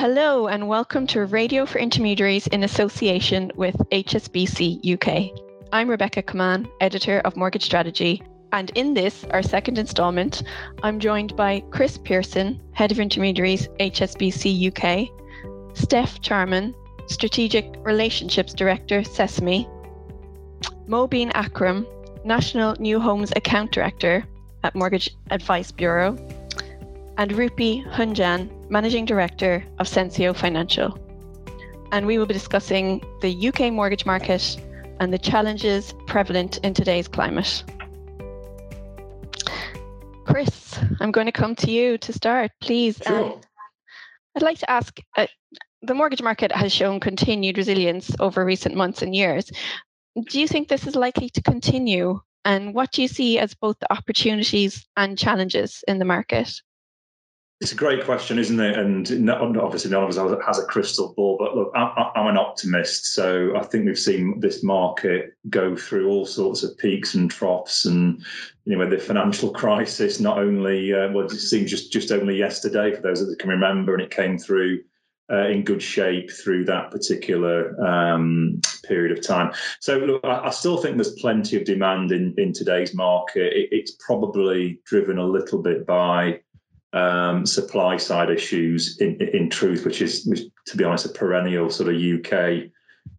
Hello, and welcome to Radio for Intermediaries in association with HSBC UK. I'm Rebekah Commane, editor of Mortgage Strategy, and in this, our second instalment, I'm joined by Chris Pearson, head of intermediaries, HSBC UK, Steph Charman, strategic relationships director, Sesame, Mobeen Akram, national new homes account director at Mortgage Advice Bureau, and Rupi Hunjan, Managing Director of Censeo Financial. And we will be discussing the UK mortgage market and the challenges prevalent in today's climate. Chris, I'm going to come to you to start, please. Sure. Um, I'd like to ask uh, the mortgage market has shown continued resilience over recent months and years. Do you think this is likely to continue? And what do you see as both the opportunities and challenges in the market? It's a great question, isn't it? And obviously, none of us has a crystal ball. But look, I'm an optimist, so I think we've seen this market go through all sorts of peaks and troughs. And you know, the financial crisis, not only uh, well, it seems just just only yesterday for those that can remember, and it came through uh, in good shape through that particular um, period of time. So, look, I, I, still think there's plenty of demand in in today's market. It, it's probably driven a little bit by um, supply side issues in, in truth, which is, which, to be honest, a perennial sort of UK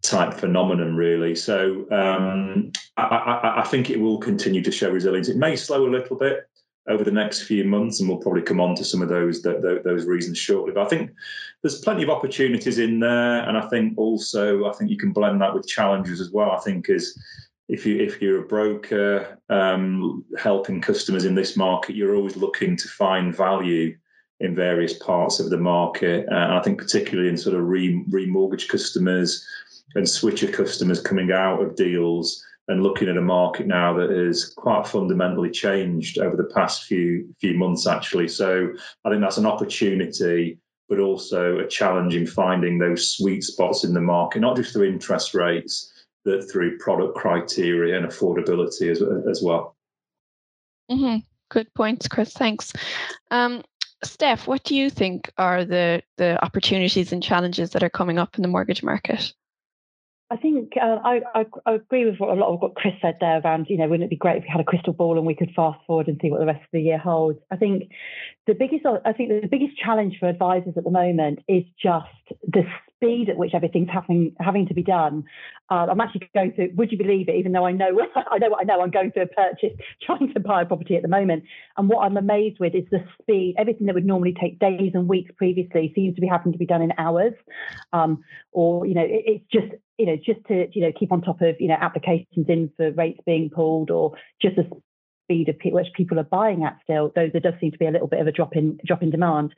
type phenomenon, really. So um, I, I, I, think it will continue to show resilience. It may slow a little bit over the next few months, and we'll probably come on to some of those those reasons shortly. But I think there's plenty of opportunities in there, and I think also I think you can blend that with challenges as well. I think is if you if you're a broker um, helping customers in this market, you're always looking to find value in various parts of the market. Uh, and I think particularly in sort of re remortgage customers and switcher customers coming out of deals and looking at a market now that has quite fundamentally changed over the past few few months actually. So I think that's an opportunity, but also a challenge in finding those sweet spots in the market, not just through interest rates that through product criteria and affordability as, as well. Mm-hmm. Good points, Chris. Thanks. Um, Steph, what do you think are the, the opportunities and challenges that are coming up in the mortgage market? I think uh, I, I, I, agree with what a lot of what Chris said there around, you know, wouldn't it be great if we had a crystal ball and we could fast forward and see what the rest of the year holds? I think the biggest, I think the biggest challenge for advisors at the moment is just the speed at which everything's having having to be done. Uh, I'm actually going through. Would you believe it? Even though I know I know what I know, I'm going through a purchase, trying to buy a property at the moment. And what I'm amazed with is the speed. Everything that would normally take days and weeks previously seems to be having to be done in hours. Um, or you know, it, it's just you know just to you know keep on top of you know applications in for rates being pulled or just the speed of which people are buying at still, though there does seem to be a little bit of a drop in drop in demand.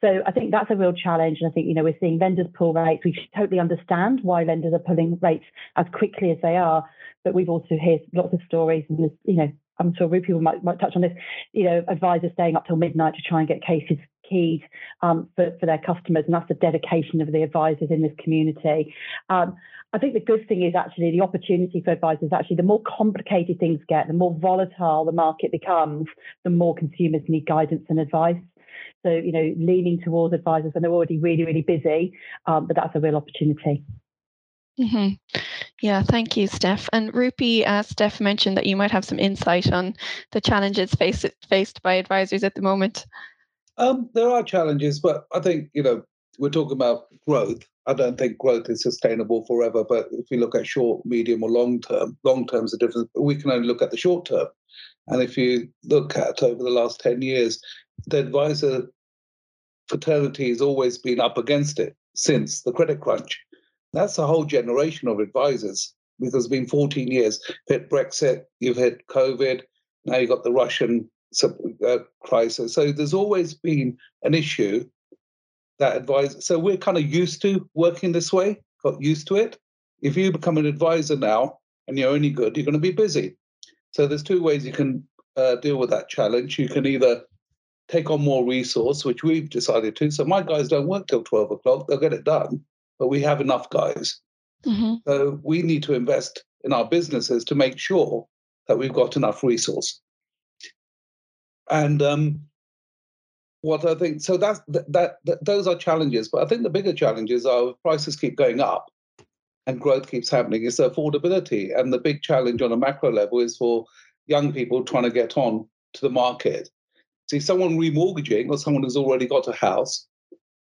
So I think that's a real challenge. And I think, you know, we're seeing lenders pull rates. We totally understand why lenders are pulling rates as quickly as they are. But we've also heard lots of stories and you know, I'm sure people might, might touch on this, you know, advisors staying up till midnight to try and get cases keyed um, for, for their customers. And that's the dedication of the advisors in this community. Um, I think the good thing is actually the opportunity for advisors. Actually, the more complicated things get, the more volatile the market becomes, the more consumers need guidance and advice. So, you know, leaning towards advisors when they're already really, really busy, um, but that's a real opportunity. Mm-hmm. Yeah, thank you, Steph. And Rupi, uh, Steph mentioned that you might have some insight on the challenges faced faced by advisors at the moment. Um, there are challenges, but I think you know we're talking about growth. I don't think growth is sustainable forever. But if we look at short, medium, or long term, long term is a. We can only look at the short term. And if you look at over the last 10 years, the advisor fraternity has always been up against it since the credit crunch. That's a whole generation of advisors because it's been 14 years. You've hit Brexit, you've hit COVID, now you've got the Russian uh, crisis. So there's always been an issue that advisor. So we're kind of used to working this way, got used to it. If you become an advisor now and you're only good, you're going to be busy. So there's two ways you can uh, deal with that challenge. You can either take on more resource, which we've decided to. So my guys don't work till 12 o'clock, they'll get it done, but we have enough guys. Mm-hmm. So we need to invest in our businesses to make sure that we've got enough resource. And um, what I think so that's that, that, that those are challenges, but I think the bigger challenges are prices keep going up and growth keeps happening is affordability. And the big challenge on a macro level is for young people trying to get on to the market. See, someone remortgaging or someone who's already got a house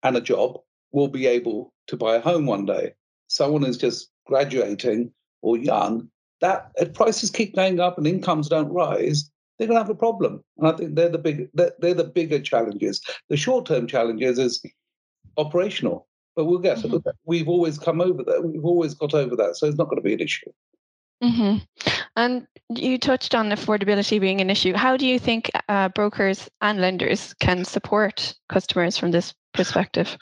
and a job will be able to buy a home one day. Someone who's just graduating or young, that if prices keep going up and incomes don't rise, they're going to have a problem. And I think they're the big they're, they're the bigger challenges. The short term challenges is operational, but we'll get mm-hmm. We've always come over that. We've always got over that, so it's not going to be an issue. Mm-hmm. And you touched on affordability being an issue. How do you think uh, brokers and lenders can support customers from this perspective?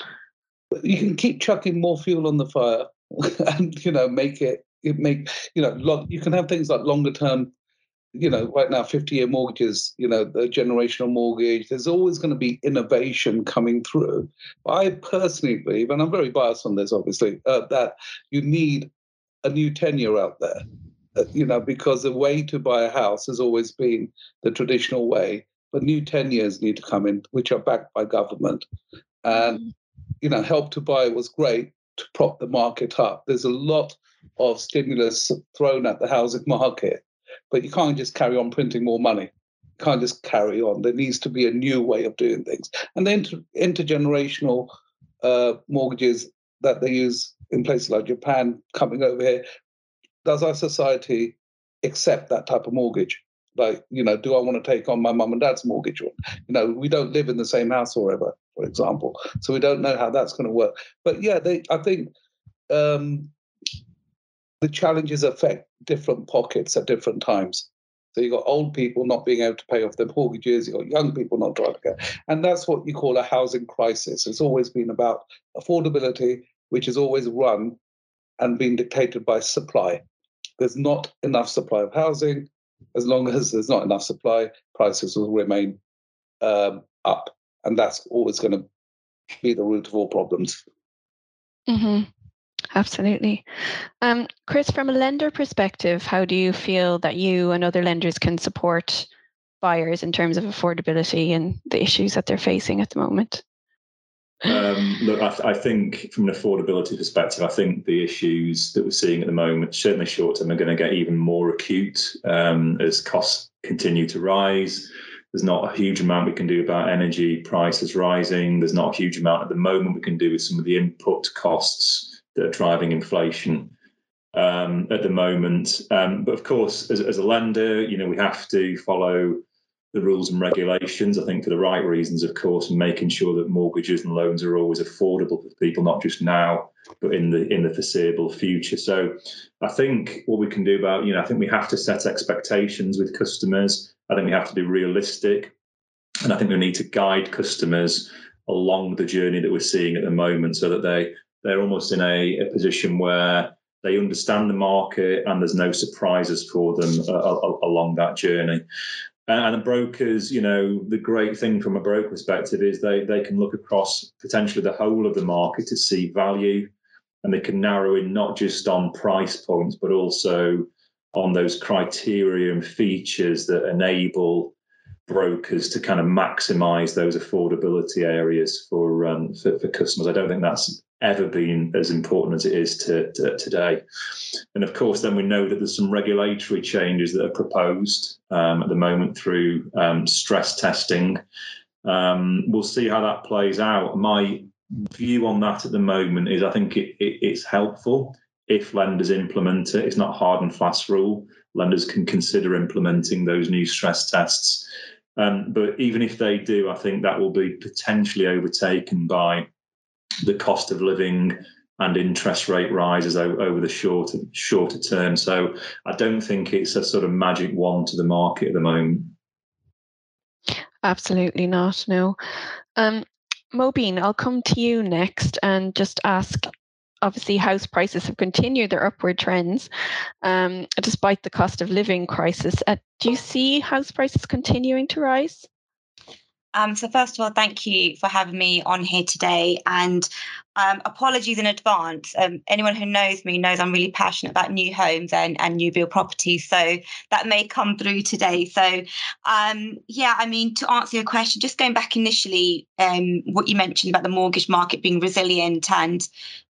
You can keep chucking more fuel on the fire, and you know make it. It make you know you can have things like longer term you know, right now, 50 year mortgages, you know, the generational mortgage, there's always going to be innovation coming through. I personally believe, and I'm very biased on this, obviously, uh, that you need a new tenure out there, uh, you know, because the way to buy a house has always been the traditional way, but new tenures need to come in, which are backed by government. And, mm-hmm. you know, help to buy was great to prop the market up. There's a lot of stimulus thrown at the housing market but you can't just carry on printing more money. You can't just carry on. There needs to be a new way of doing things. And the inter- intergenerational uh, mortgages that they use in places like Japan coming over here, does our society accept that type of mortgage? Like, you know, do I want to take on my mum and dad's mortgage? You know, we don't live in the same house forever, for example. So we don't know how that's going to work. But yeah, they, I think um, the challenges affect different pockets at different times. So you've got old people not being able to pay off their mortgages, you've got young people not get. And that's what you call a housing crisis. It's always been about affordability, which is always run and being dictated by supply. There's not enough supply of housing. As long as there's not enough supply, prices will remain um, up. And that's always going to be the root of all problems. Mm-hmm. Absolutely. Um, Chris, from a lender perspective, how do you feel that you and other lenders can support buyers in terms of affordability and the issues that they're facing at the moment? Um, look, I, th- I, think from an affordability perspective, I think the issues that we're seeing at the moment, certainly short term, are going to get even more acute um, as costs continue to rise. There's not a huge amount we can do about energy prices rising. There's not a huge amount at the moment we can do with some of the input costs that are driving inflation um, at the moment. Um, but of course, as, as, a lender, you know, we have to follow the rules and regulations. I think for the right reasons, of course, and making sure that mortgages and loans are always affordable for people, not just now, but in the in the foreseeable future. So, I think what we can do about, you know, I think we have to set expectations with customers. I think we have to be realistic, and I think we need to guide customers along the journey that we're seeing at the moment, so that they they're almost in a, a position where they understand the market and there's no surprises for them uh, uh, along that journey. And brokers, you know, the great thing from a broker perspective is they they can look across potentially the whole of the market to see value, and they can narrow in not just on price points, but also on those criteria and features that enable brokers to kind of maximize those affordability areas for, um, for, for customers. I don't think that's ever been as important as it is to, to, today. And of course, then we know that there's some regulatory changes that are proposed um, at the moment through um, stress testing. Um, we'll see how that plays out. My view on that at the moment is I think it, it, it's helpful if lenders implement it. It's not hard and fast rule. Lenders can consider implementing those new stress tests. Um, but even if they do, I think that will be potentially overtaken by the cost of living and interest rate rises over the shorter shorter term. So I don't think it's a sort of magic wand to the market at the moment. Absolutely not. No. Um, Mobeen, I'll come to you next and just ask. Obviously, house prices have continued their upward trends um, despite the cost of living crisis. Uh, do you see house prices continuing to rise? Um, so first of all, thank you for having me on here today, and um, apologies in advance. Um, anyone who knows me knows I'm really passionate about new homes and, and new build properties, so that may come through today. So, um, yeah, I mean, to answer your question, just going back initially, um, what you mentioned about the mortgage market being resilient and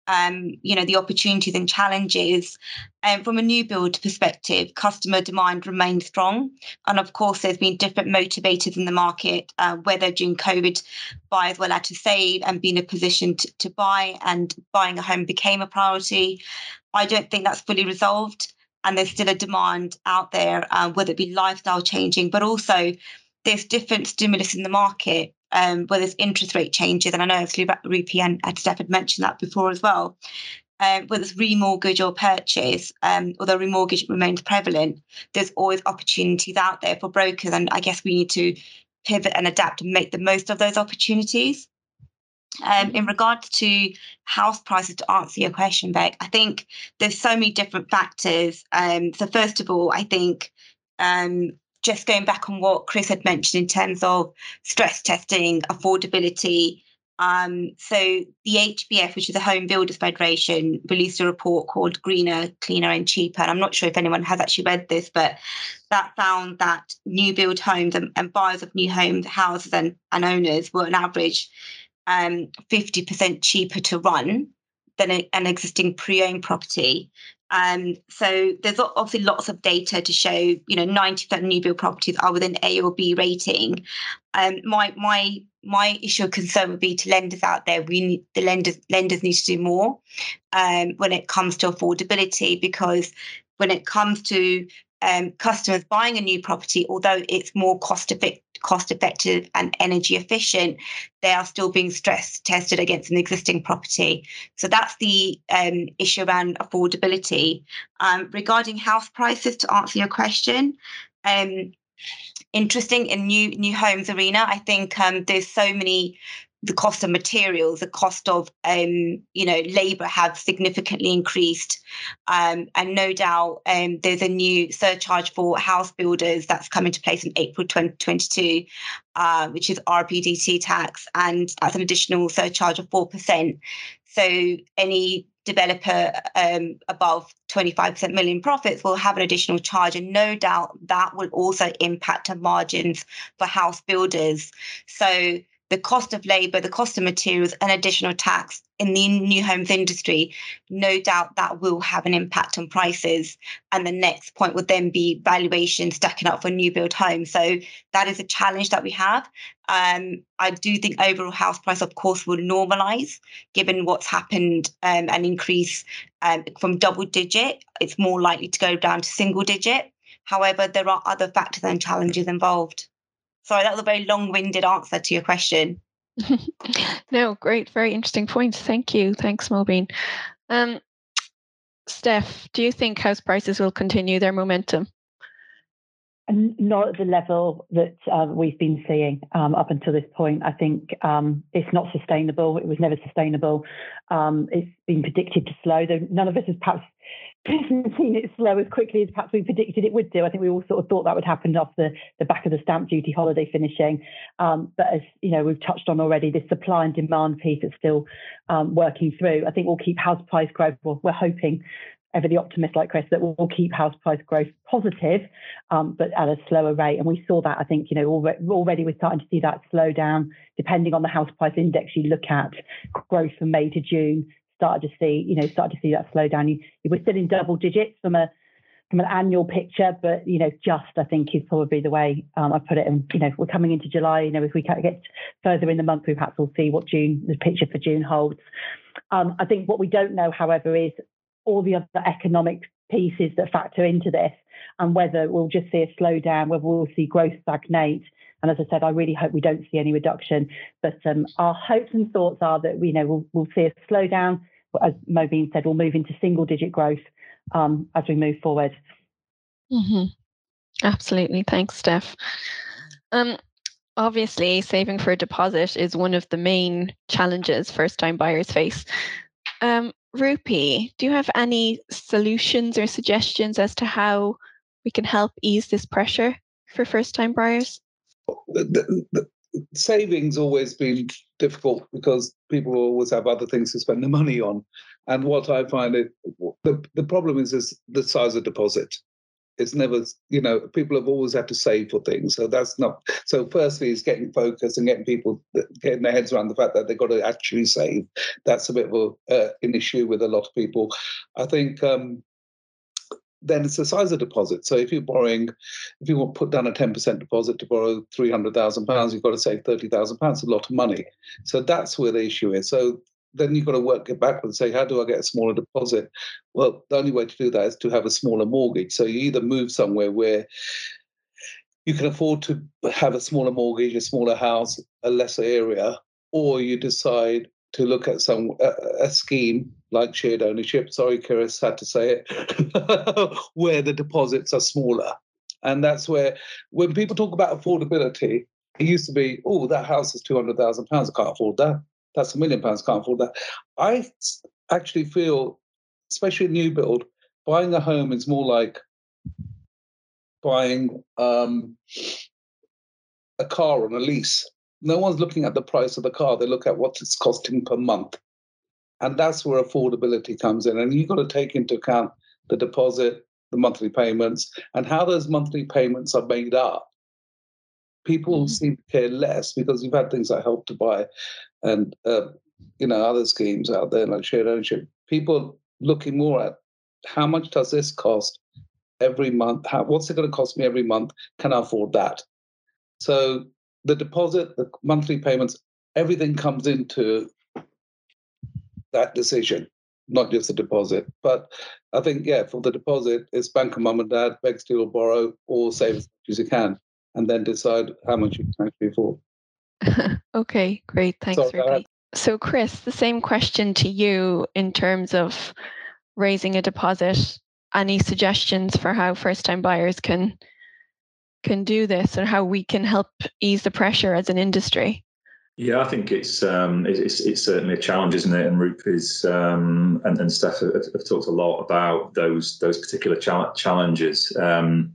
um, you know, the opportunities and challenges. Um, from a new build perspective, customer demand remains strong. And of course, there's been different motivators in the market, uh, whether during COVID, buyers were allowed to save and be in a position to, to buy, and buying a home became a priority. I don't think that's fully resolved. And there's still a demand out there, uh, whether it be lifestyle changing, but also there's different stimulus in the market um, where there's interest rate changes, and I know obviously Rupi and, and Steph had mentioned that before as well. Um, whether it's remortgage or purchase, um, although remortgage remains prevalent, there's always opportunities out there for brokers, and I guess we need to pivot and adapt and make the most of those opportunities. Um, in regards to house prices, to answer your question, Beck, I think there's so many different factors. Um, so first of all, I think um, just going back on what Chris had mentioned in terms of stress testing, affordability. Um, so the HBF, which is the Home Builders Federation, released a report called Greener, Cleaner and Cheaper. And I'm not sure if anyone has actually read this, but that found that new build homes and, and buyers of new homes, houses and, and owners were on average um, 50% cheaper to run than a, an existing pre-owned property. Um, so there's obviously lots of data to show, you know, 90% of new build properties are within A or B rating. Um, my my my issue of concern would be to lenders out there. We need the lenders lenders need to do more um, when it comes to affordability because when it comes to um, customers buying a new property, although it's more cost effective cost effective and energy efficient, they are still being stress tested against an existing property. So that's the um, issue around affordability. Um, regarding house prices, to answer your question, um, interesting in new new homes arena. I think um, there's so many the cost of materials, the cost of um, you know labour have significantly increased, um, and no doubt um, there's a new surcharge for house builders that's come into place in April 2022, uh, which is RPDT tax, and that's an additional surcharge of four percent. So any developer um, above 25% million profits will have an additional charge and no doubt that will also impact our margins for house builders so the cost of labor, the cost of materials, and additional tax in the new homes industry, no doubt that will have an impact on prices. And the next point would then be valuation stacking up for new build homes. So that is a challenge that we have. Um, I do think overall house price, of course, will normalize given what's happened um, increase um, from double digit. It's more likely to go down to single digit. However, there are other factors and challenges involved. Sorry, that was a very long winded answer to your question. no, great, very interesting points. Thank you. Thanks, Mobeen. Um, Steph, do you think house prices will continue their momentum? Not at the level that uh, we've been seeing um, up until this point. I think um, it's not sustainable. It was never sustainable. Um, it's been predicted to slow, though none of us has perhaps seen it slow as quickly as perhaps we predicted it would do. I think we all sort of thought that would happen off the, the back of the stamp duty holiday finishing. Um, but as you know, we've touched on already, this supply and demand piece is still um, working through. I think we'll keep house price growth. Well, we're hoping ever the optimist like Chris that we'll keep house price growth positive, um, but at a slower rate. And we saw that, I think, you know, already, already we're starting to see that slow down, depending on the house price index you look at, growth from May to June started to see, you know, started to see that slow down. You, we're still in double digits from a from an annual picture, but you know, just I think is probably the way um, I put it. And you know, we're coming into July. You know, if we get further in the month, we perhaps will see what June, the picture for June holds. Um, I think what we don't know, however, is all the other economic pieces that factor into this, and whether we'll just see a slowdown, whether we'll see growth stagnate. And as I said, I really hope we don't see any reduction. But um, our hopes and thoughts are that you know we'll, we'll see a slowdown. As Mobeen said, we'll move into single digit growth um, as we move forward. Mm-hmm. Absolutely. Thanks, Steph. Um, obviously, saving for a deposit is one of the main challenges first time buyers face. Um, Rupi, do you have any solutions or suggestions as to how we can help ease this pressure for first time buyers? The, the, savings always been difficult because people always have other things to spend the money on. And what I find it the, the problem is is the size of deposit. It's never, you know, people have always had to save for things. So that's not so firstly is getting focused and getting people getting their heads around the fact that they've got to actually save. That's a bit of a, uh, an issue with a lot of people. I think um, then it's the size of deposit. So if you're borrowing, if you want to put down a 10% deposit to borrow £300,000, you've got to save £30,000, a lot of money. So that's where the issue is. So then you've got to work it backwards and say, how do I get a smaller deposit? Well, the only way to do that is to have a smaller mortgage. So you either move somewhere where you can afford to have a smaller mortgage, a smaller house, a lesser area, or you decide to look at some a, a scheme like shared ownership. Sorry, Chris had to say it, where the deposits are smaller, and that's where when people talk about affordability, it used to be, oh, that house is two hundred thousand pounds. I can't afford that. That's a million pounds. Can't afford that. I actually feel, especially new build, buying a home is more like buying um, a car on a lease no one's looking at the price of the car. They look at what it's costing per month. And that's where affordability comes in. And you've got to take into account the deposit, the monthly payments, and how those monthly payments are made up. People mm-hmm. seem to care less because you've had things like help to buy and uh, you know other schemes out there like shared ownership. People looking more at how much does this cost every month? How, what's it going to cost me every month? Can I afford that? So the deposit, the monthly payments, everything comes into that decision, not just the deposit. But I think, yeah, for the deposit, it's bank of mum and dad, beg, steal, or borrow, or save as much as you can, and then decide how much you can actually afford. okay, great. Thanks, so, Rupi. So, Chris, the same question to you in terms of raising a deposit. Any suggestions for how first time buyers can can do this and how we can help ease the pressure as an industry? Yeah, I think it's um, it's, it's certainly a challenge, isn't it? And Rupi's um, and, and Steph have, have, talked a lot about those those particular challenges. Um,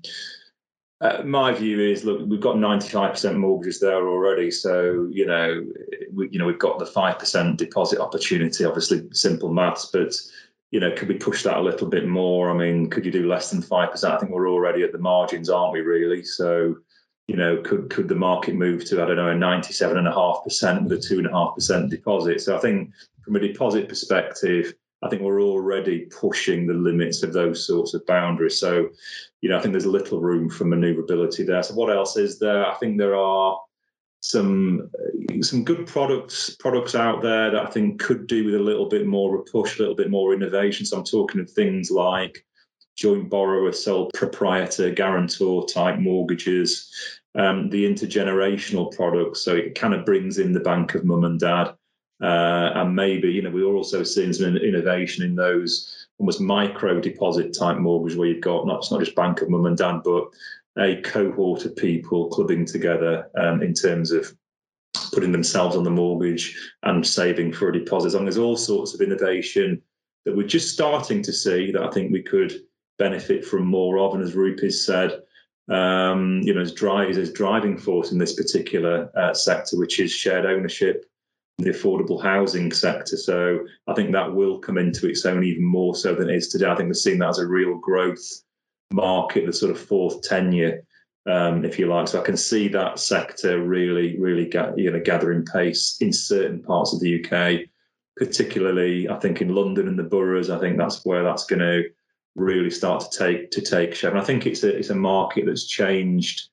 uh, my view is, look, we've got 95% mortgages there already, so you know, we, you know, we've got the five percent deposit opportunity. Obviously, simple maths, but you know, could we push that a little bit more? I mean, could you do less than five percent? I think we're already at the margins, aren't we? Really? So, you know, could could the market move to I don't know a ninety-seven and a half percent with a two and a half percent deposit? So I think from a deposit perspective, I think we're already pushing the limits of those sorts of boundaries. So, you know, I think there's little room for manoeuvrability there. So what else is there? I think there are some some good products products out there that I think could do with a little bit more of a push, a little bit more innovation. So I'm talking of things like joint borrower, sole proprietor, guarantor type mortgages, um, the intergenerational products. So it kind of brings in the bank of mum and dad. Uh, and maybe, you know, we're also seeing some innovation in those almost micro deposit type mortgage where you've got not, it's not just bank of mum and dad, but a cohort of people clubbing together um, in terms of putting themselves on the mortgage and saving for a deposit. And there's all sorts of innovation that we're just starting to see that I think we could benefit from more of. And as Rupi's said, um, you know, as driving force in this particular uh, sector, which is shared ownership, the affordable housing sector. So I think that will come into its own even more so than it is today. I think we're seeing that as a real growth market, the sort of fourth tenure, um, if you like. So I can see that sector really, really ga- you know, gathering pace in certain parts of the UK, particularly I think in London and the boroughs. I think that's where that's going to really start to take to take shape. And I think it's a it's a market that's changed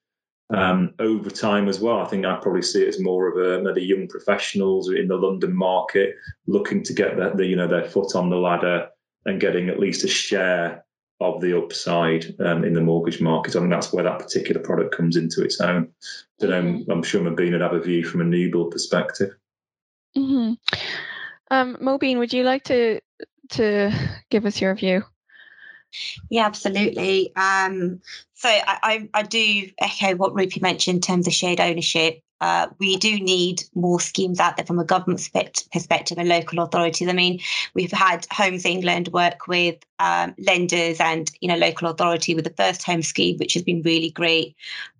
um, over time as well. I think I probably see it as more of a maybe young professionals in the London market looking to get their, the, you know their foot on the ladder and getting at least a share of the upside um, in the mortgage market. I think that's where that particular product comes into its own. But um, I'm sure Mobeen would have a view from a new build perspective. Mm-hmm. Um, Mobeen, would you like to to give us your view? Yeah, absolutely. Um, so I, I, I, do echo what Rupi mentioned in terms of shared ownership. Uh, we do need more schemes out there from a government perspective and local authorities. I mean, we've had Homes England work with um, lenders and you know local authority with the first home scheme, which has been really great.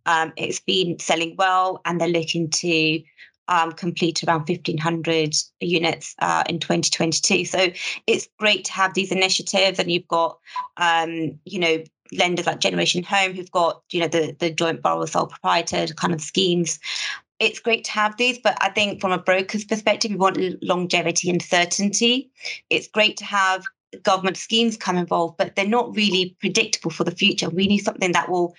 Um, it's been selling well, and they're looking to um, complete around 1,500 units uh, in 2022. So it's great to have these initiatives, and you've got, um, you know, lenders like Generation Home who've got, you know, the the joint borrower sole proprietor kind of schemes. It's great to have these, but I think from a broker's perspective, we want longevity and certainty. It's great to have government schemes come involved, but they're not really predictable for the future. We need something that will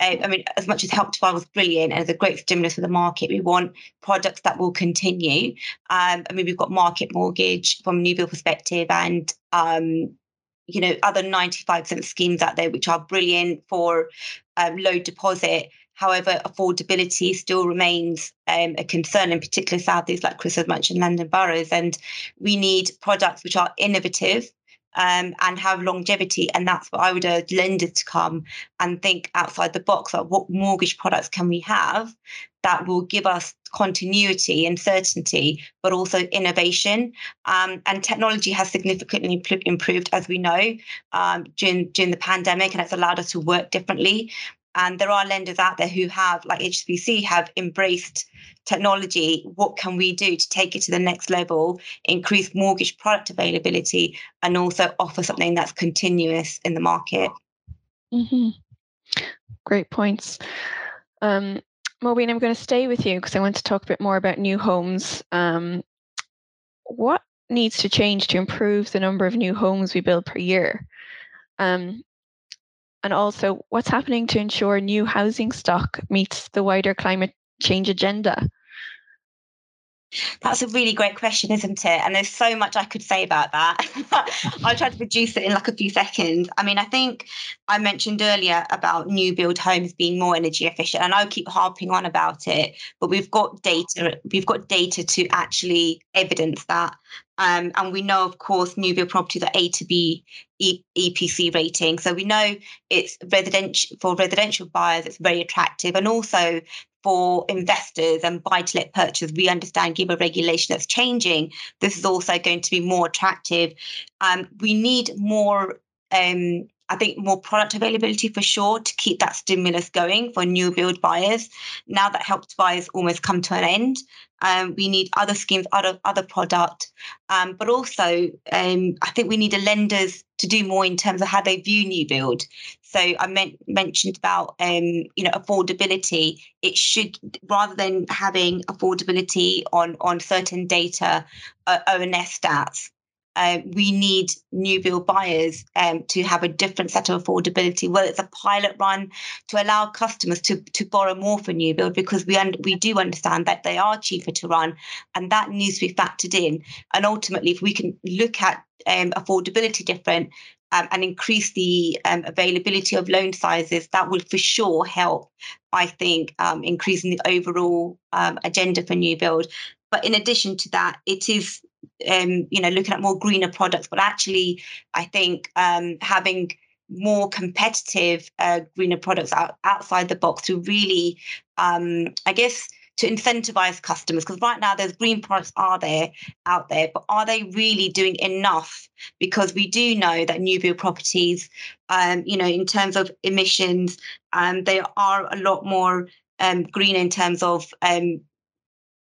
I mean, as much as Help to Buy was brilliant and as a great stimulus for the market, we want products that will continue. Um, I mean, we've got market mortgage from a new build perspective and um, you know, other 95 cent schemes out there which are brilliant for um, low deposit. However, affordability still remains um, a concern, in particular Southeast, like Chris has mentioned, London boroughs. And we need products which are innovative, um, and have longevity. And that's what I would urge lenders to come and think outside the box. Like what mortgage products can we have that will give us continuity and certainty, but also innovation. Um, and technology has significantly improved, as we know, um, during during the pandemic, and it's allowed us to work differently. And there are lenders out there who have, like HSBC, have embraced technology. What can we do to take it to the next level, increase mortgage product availability, and also offer something that's continuous in the market? Mm-hmm. Great points. Um, Mobeen, I'm going to stay with you because I want to talk a bit more about new homes. Um, what needs to change to improve the number of new homes we build per year? Um, and also, what's happening to ensure new housing stock meets the wider climate change agenda? That's a really great question, isn't it? And there's so much I could say about that. I'll try to reduce it in like a few seconds. I mean, I think I mentioned earlier about new build homes being more energy efficient, and I'll keep harping on about it. But we've got data, we've got data to actually evidence that. Um, and we know, of course, new build properties are A to B e- EPC rating. So we know it's residential for residential buyers, it's very attractive. And also for investors and buy to let purchase, we understand given regulation that's changing, this is also going to be more attractive. Um, we need more um, I think more product availability for sure to keep that stimulus going for new build buyers. Now that helped buyers almost come to an end, um, we need other schemes, other other product, um, but also um, I think we need the lenders to do more in terms of how they view new build. So I meant, mentioned about um, you know affordability. It should rather than having affordability on on certain data, uh, ONS stats uh, we need new build buyers um, to have a different set of affordability, whether it's a pilot run to allow customers to, to borrow more for new build because we un- we do understand that they are cheaper to run and that needs to be factored in. And ultimately, if we can look at um, affordability different um, and increase the um, availability of loan sizes, that will for sure help, I think, um, increasing the overall um, agenda for new build. But in addition to that, it is um, you know, looking at more greener products, but actually, I think um, having more competitive uh, greener products out, outside the box to really, um, I guess, to incentivize customers. Because right now there's green products are there out there but are they really doing enough? Because we do know that new build properties um, you know in terms of emissions um, they are a lot more um, green in terms of um,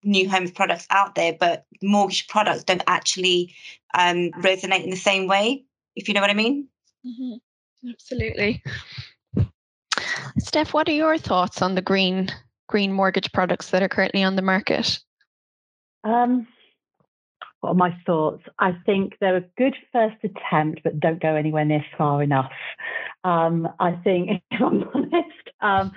new homes products out there, but mortgage products don't actually um, resonate in the same way, if you know what I mean. Mm-hmm. Absolutely. Steph, what are your thoughts on the green green mortgage products that are currently on the market? Um, what are my thoughts? I think they're a good first attempt, but don't go anywhere near far enough. Um, I think, if I'm honest, um,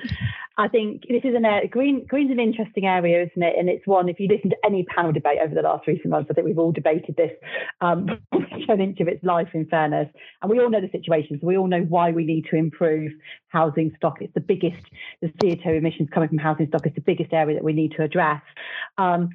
I think this is an area, green. Green's an interesting area, isn't it? And it's one. If you listen to any panel debate over the last recent months, I think we've all debated this um, an inch of its life. In fairness, and we all know the situation, so we all know why we need to improve housing stock. It's the biggest. The CO2 emissions coming from housing stock is the biggest area that we need to address. Um,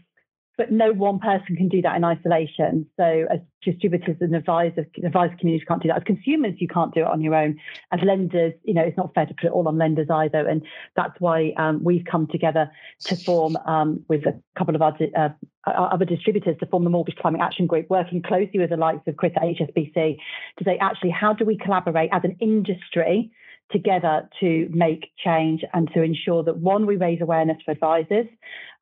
but no one person can do that in isolation. So as distributors and advisors, advisor community can't do that. As consumers, you can't do it on your own. As lenders, you know, it's not fair to put it all on lenders either. And that's why um, we've come together to form um, with a couple of our, uh, other distributors to form the Mortgage Climate Action Group, working closely with the likes of Chris at HSBC to say, actually, how do we collaborate as an industry together to make change and to ensure that one, we raise awareness for advisors,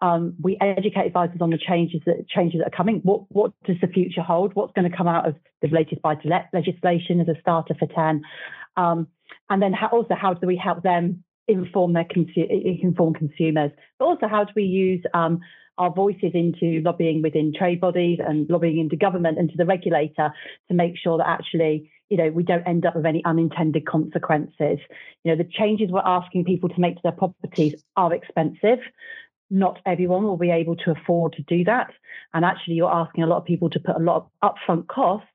um, we educate advisors on the changes that changes that are coming. What what does the future hold? What's going to come out of the latest buy to let legislation as a starter for ten? Um, and then how, also how do we help them inform their inform consumers? But also how do we use um, our voices into lobbying within trade bodies and lobbying into government and to the regulator to make sure that actually you know, we don't end up with any unintended consequences. You know, the changes we're asking people to make to their properties are expensive. Not everyone will be able to afford to do that. And actually, you're asking a lot of people to put a lot of upfront cost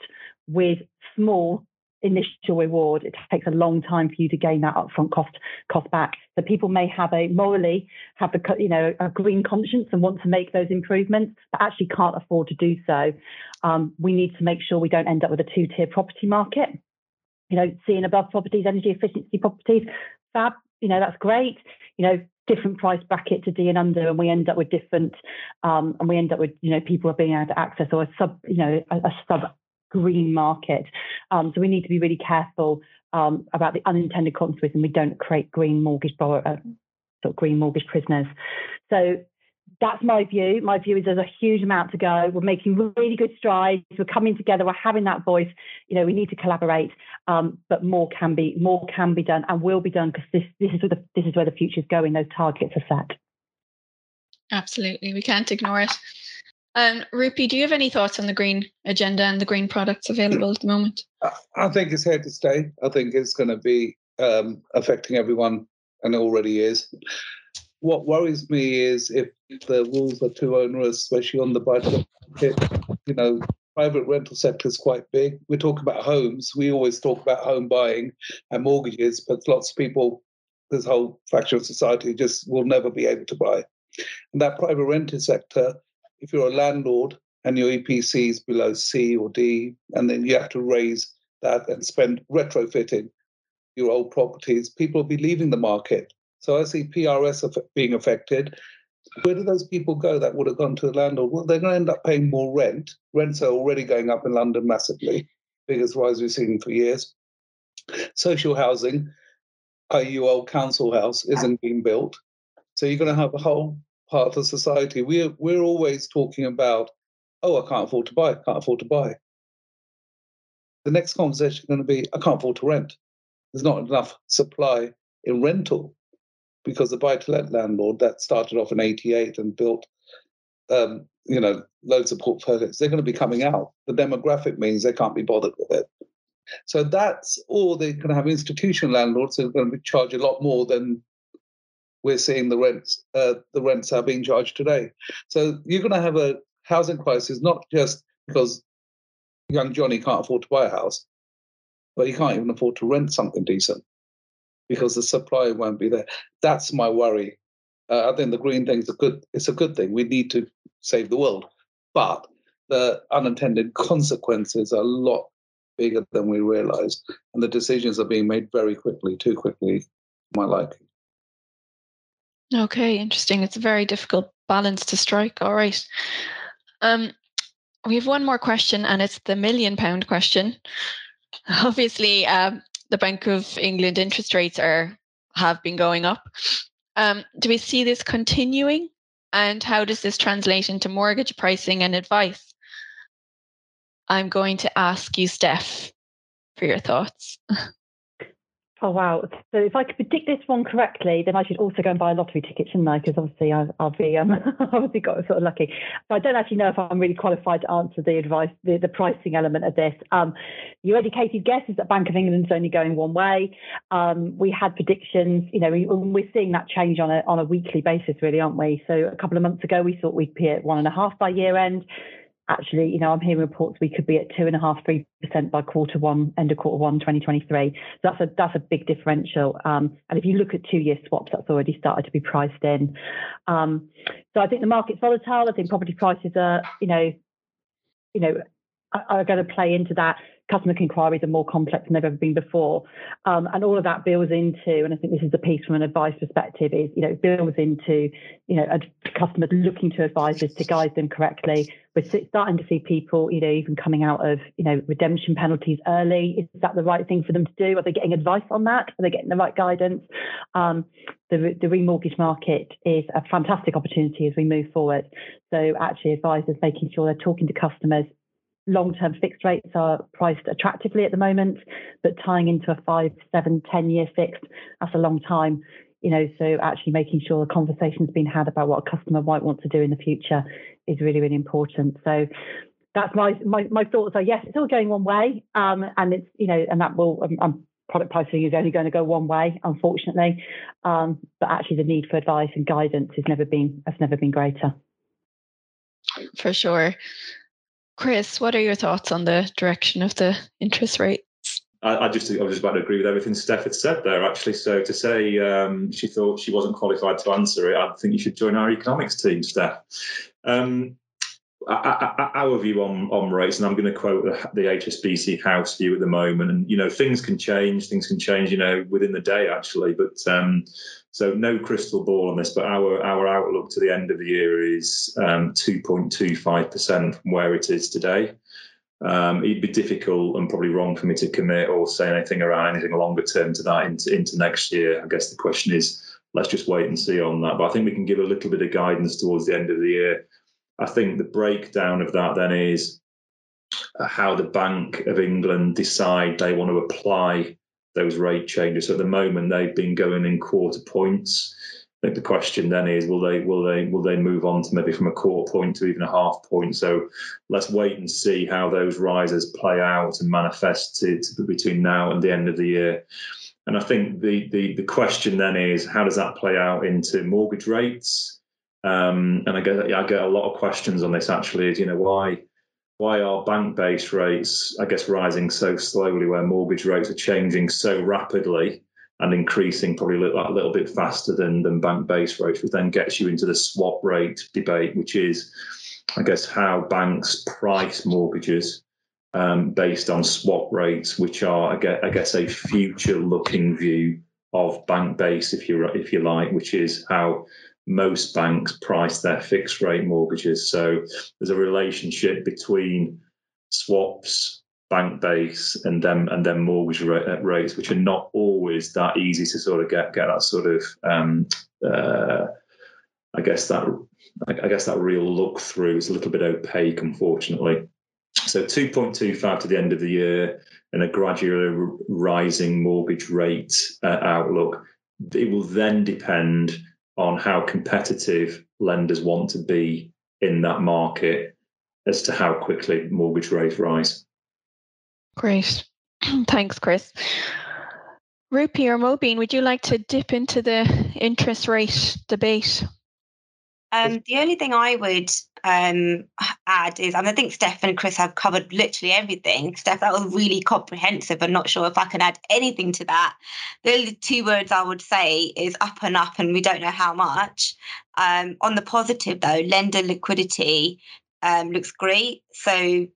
with small initial reward. It takes a long time for you to gain that upfront cost cost back. So people may have a morally have a you know a green conscience and want to make those improvements, but actually can't afford to do so. Um, we need to make sure we don't end up with a two tier property market. You know, seeing above properties, energy efficiency properties, fab. You know, that's great. You know, different price bracket to D and under, and we end up with different, um, and we end up with you know people are being able to access or a sub, you know, a, a sub green market. Um, so we need to be really careful um, about the unintended consequences, and we don't create green mortgage borrower, uh, sort of green mortgage prisoners. So that's my view. My view is there's a huge amount to go. We're making really good strides. We're coming together. We're having that voice. You know, we need to collaborate, um, but more can be more can be done and will be done because this this is where the this is where the future is going. Those targets are set. Absolutely, we can't ignore it. Um, Rupi, do you have any thoughts on the green agenda and the green products available at the moment? I think it's here to stay. I think it's going to be um, affecting everyone, and it already is. What worries me is if the rules are too onerous, especially on the buy market. You know, private rental sector is quite big. We talk about homes. We always talk about home buying and mortgages, but lots of people, this whole fraction of society, just will never be able to buy. And that private rented sector if you're a landlord and your EPC is below C or D, and then you have to raise that and spend retrofitting your old properties, people will be leaving the market. So I see PRS being affected. Where do those people go that would have gone to the landlord? Well, they're going to end up paying more rent. Rents are already going up in London massively, biggest rise we've seen for years. Social housing, i.e., old council house, isn't being built. So you're going to have a whole part of the society. We're we're always talking about, oh, I can't afford to buy, I can't afford to buy. The next conversation is going to be, I can't afford to rent. There's not enough supply in rental because the buy-to-let landlord that started off in '88 and built, um, you know, loads of portfolios, they're going to be coming out. The demographic means they can't be bothered with it. So that's, all going to have institutional landlords who are going to charge a lot more than we're seeing the rents uh, the rents are being charged today. So you're going to have a housing crisis not just because young Johnny can't afford to buy a house, but he can't even afford to rent something decent because the supply won't be there. That's my worry. Uh, I think the green thing's a good. It's a good thing. We need to save the world, but the unintended consequences are a lot bigger than we realize, and the decisions are being made very quickly, too quickly, my liking. Okay, interesting. It's a very difficult balance to strike. All right. Um, we have one more question, and it's the million pound question. Obviously, um, the Bank of England interest rates are have been going up. Um, do we see this continuing? And how does this translate into mortgage pricing and advice? I'm going to ask you, Steph, for your thoughts. Oh wow! So if I could predict this one correctly, then I should also go and buy a lottery ticket, shouldn't I? Because obviously I, will be um, obviously got sort of lucky. But I don't actually know if I'm really qualified to answer the advice, the, the pricing element of this. Um, your educated guess is that Bank of England's only going one way. Um, we had predictions, you know, we, we're seeing that change on a on a weekly basis, really, aren't we? So a couple of months ago, we thought we'd be at one and a half by year end actually, you know, I'm hearing reports we could be at two and a half, three percent by quarter one, end of quarter one, 2023. So that's a that's a big differential. Um, and if you look at two-year swaps, that's already started to be priced in. Um, so I think the market's volatile. I think property prices are, you know, you know, are, are going to play into that customer inquiries are more complex than they've ever been before. Um, and all of that builds into, and I think this is the piece from an advice perspective, is, you know, builds into, you know, customers looking to advisors to guide them correctly. We're starting to see people, you know, even coming out of, you know, redemption penalties early. Is that the right thing for them to do? Are they getting advice on that? Are they getting the right guidance? Um, the, the remortgage market is a fantastic opportunity as we move forward. So actually advisors making sure they're talking to customers long-term fixed rates are priced attractively at the moment, but tying into a five, seven, ten year fixed, that's a long time. You know, so actually making sure the conversation's been had about what a customer might want to do in the future is really, really important. So that's my my, my thoughts are yes, it's all going one way, um, and it's you know, and that will um, um, product pricing is only going to go one way, unfortunately. Um, but actually, the need for advice and guidance has never been has never been greater. For sure. Chris, what are your thoughts on the direction of the interest rates? I, I just I was just about to agree with everything Steph had said there, actually. So to say um, she thought she wasn't qualified to answer it, I think you should join our economics team, Steph. Um, our view on, on rates, and I'm going to quote the, the, HSBC House view at the moment, and you know things can change, things can change, you know, within the day actually. But um, so no crystal ball on this, but our our outlook to the end of the year is um, 2.25 percent from where it is today. Um, it'd be difficult and probably wrong for me to commit or say anything around anything longer term to that into into next year. I guess the question is, let's just wait and see on that. But I think we can give a little bit of guidance towards the end of the year I think the breakdown of that then is uh, how the Bank of England decide they want to apply those rate changes. So at the moment, they've been going in quarter points. I think the question then is, will they will they will they move on to maybe from a quarter point to even a half point? So let's wait and see how those rises play out and manifest to, to between now and the end of the year. And I think the, the the question then is, how does that play out into mortgage rates? Um, and I get I get a lot of questions on this actually. Is you know why why are bank base rates I guess rising so slowly where mortgage rates are changing so rapidly and increasing probably a little, bit faster than than bank base rates, which then gets you into the swap rate debate, which is I guess how banks price mortgages um, based on swap rates, which are I guess a future looking view of bank base, if you if you like, which is how most banks price their fixed rate mortgages. So there's a relationship between swaps, bank base, and then and then mortgage uh, rates, which are not always that easy to sort of get get that sort of um, uh, I guess that I guess that real look through is a little bit opaque, unfortunately. So 2.25 to the end of the year and a gradually rising mortgage rate uh, outlook. It will then depend on how competitive lenders want to be in that market as to how quickly mortgage rates rise. Great. Thanks, Chris. Rupi or Mobeen, would you like to dip into the interest rate debate? Um, the only thing I would um, add is, and I think Steph and Chris have covered literally everything. Steph, that was really comprehensive. I'm not sure if I can add anything to that. The only two words I would say is up and up, and we don't know how much. Um, on the positive, though, lender liquidity um, looks great. So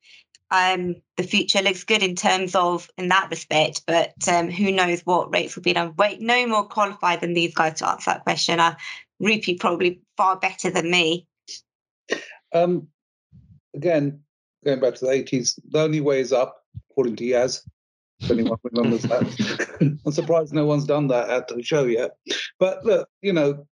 um, the future looks good in terms of in that respect, but um, who knows what rates will be. I'm wait no more qualified than these guys to answer that question. Uh, Rupi probably far better than me. Um, again, going back to the 80s, the only way is up, according to Yazz. If anyone remembers that. I'm surprised no one's done that at the show yet. But look, you know,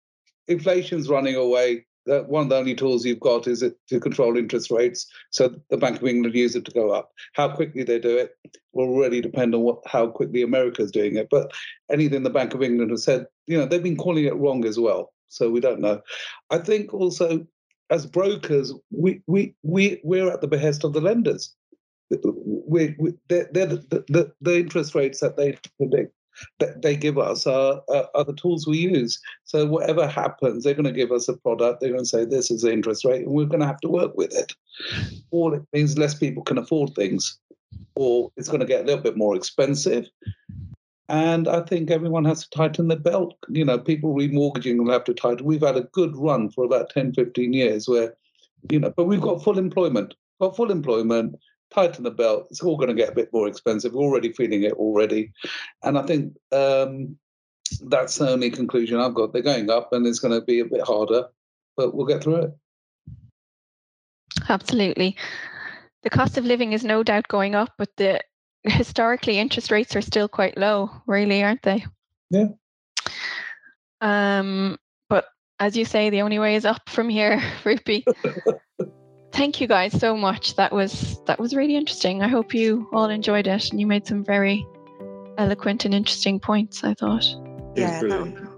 inflation's running away. One of the only tools you've got is it to control interest rates. So the Bank of England use it to go up. How quickly they do it will really depend on what how quickly America's doing it. But anything the Bank of England has said, you know, they've been calling it wrong as well. So we don't know. I think also as brokers, we we we we're at the behest of the lenders. We, we they're, they're the, the, the interest rates that they predict they they give us are, are the tools we use. So whatever happens, they're going to give us a product. They're going to say this is the interest rate, and we're going to have to work with it. All it means less people can afford things, or it's going to get a little bit more expensive. And I think everyone has to tighten their belt. You know, people remortgaging will have to tighten. We've had a good run for about 10, 15 years where, you know, but we've got full employment. Got full employment tighten the belt. It's all going to get a bit more expensive. We're already feeling it already. And I think um, that's the only conclusion I've got. They're going up and it's going to be a bit harder, but we'll get through it. Absolutely. The cost of living is no doubt going up, but the historically interest rates are still quite low, really, aren't they? Yeah. Um, but as you say, the only way is up from here, Rupi. thank you guys so much. That was that was really interesting. I hope you all enjoyed it and you made some very eloquent and interesting points, I thought. Yeah, brilliant.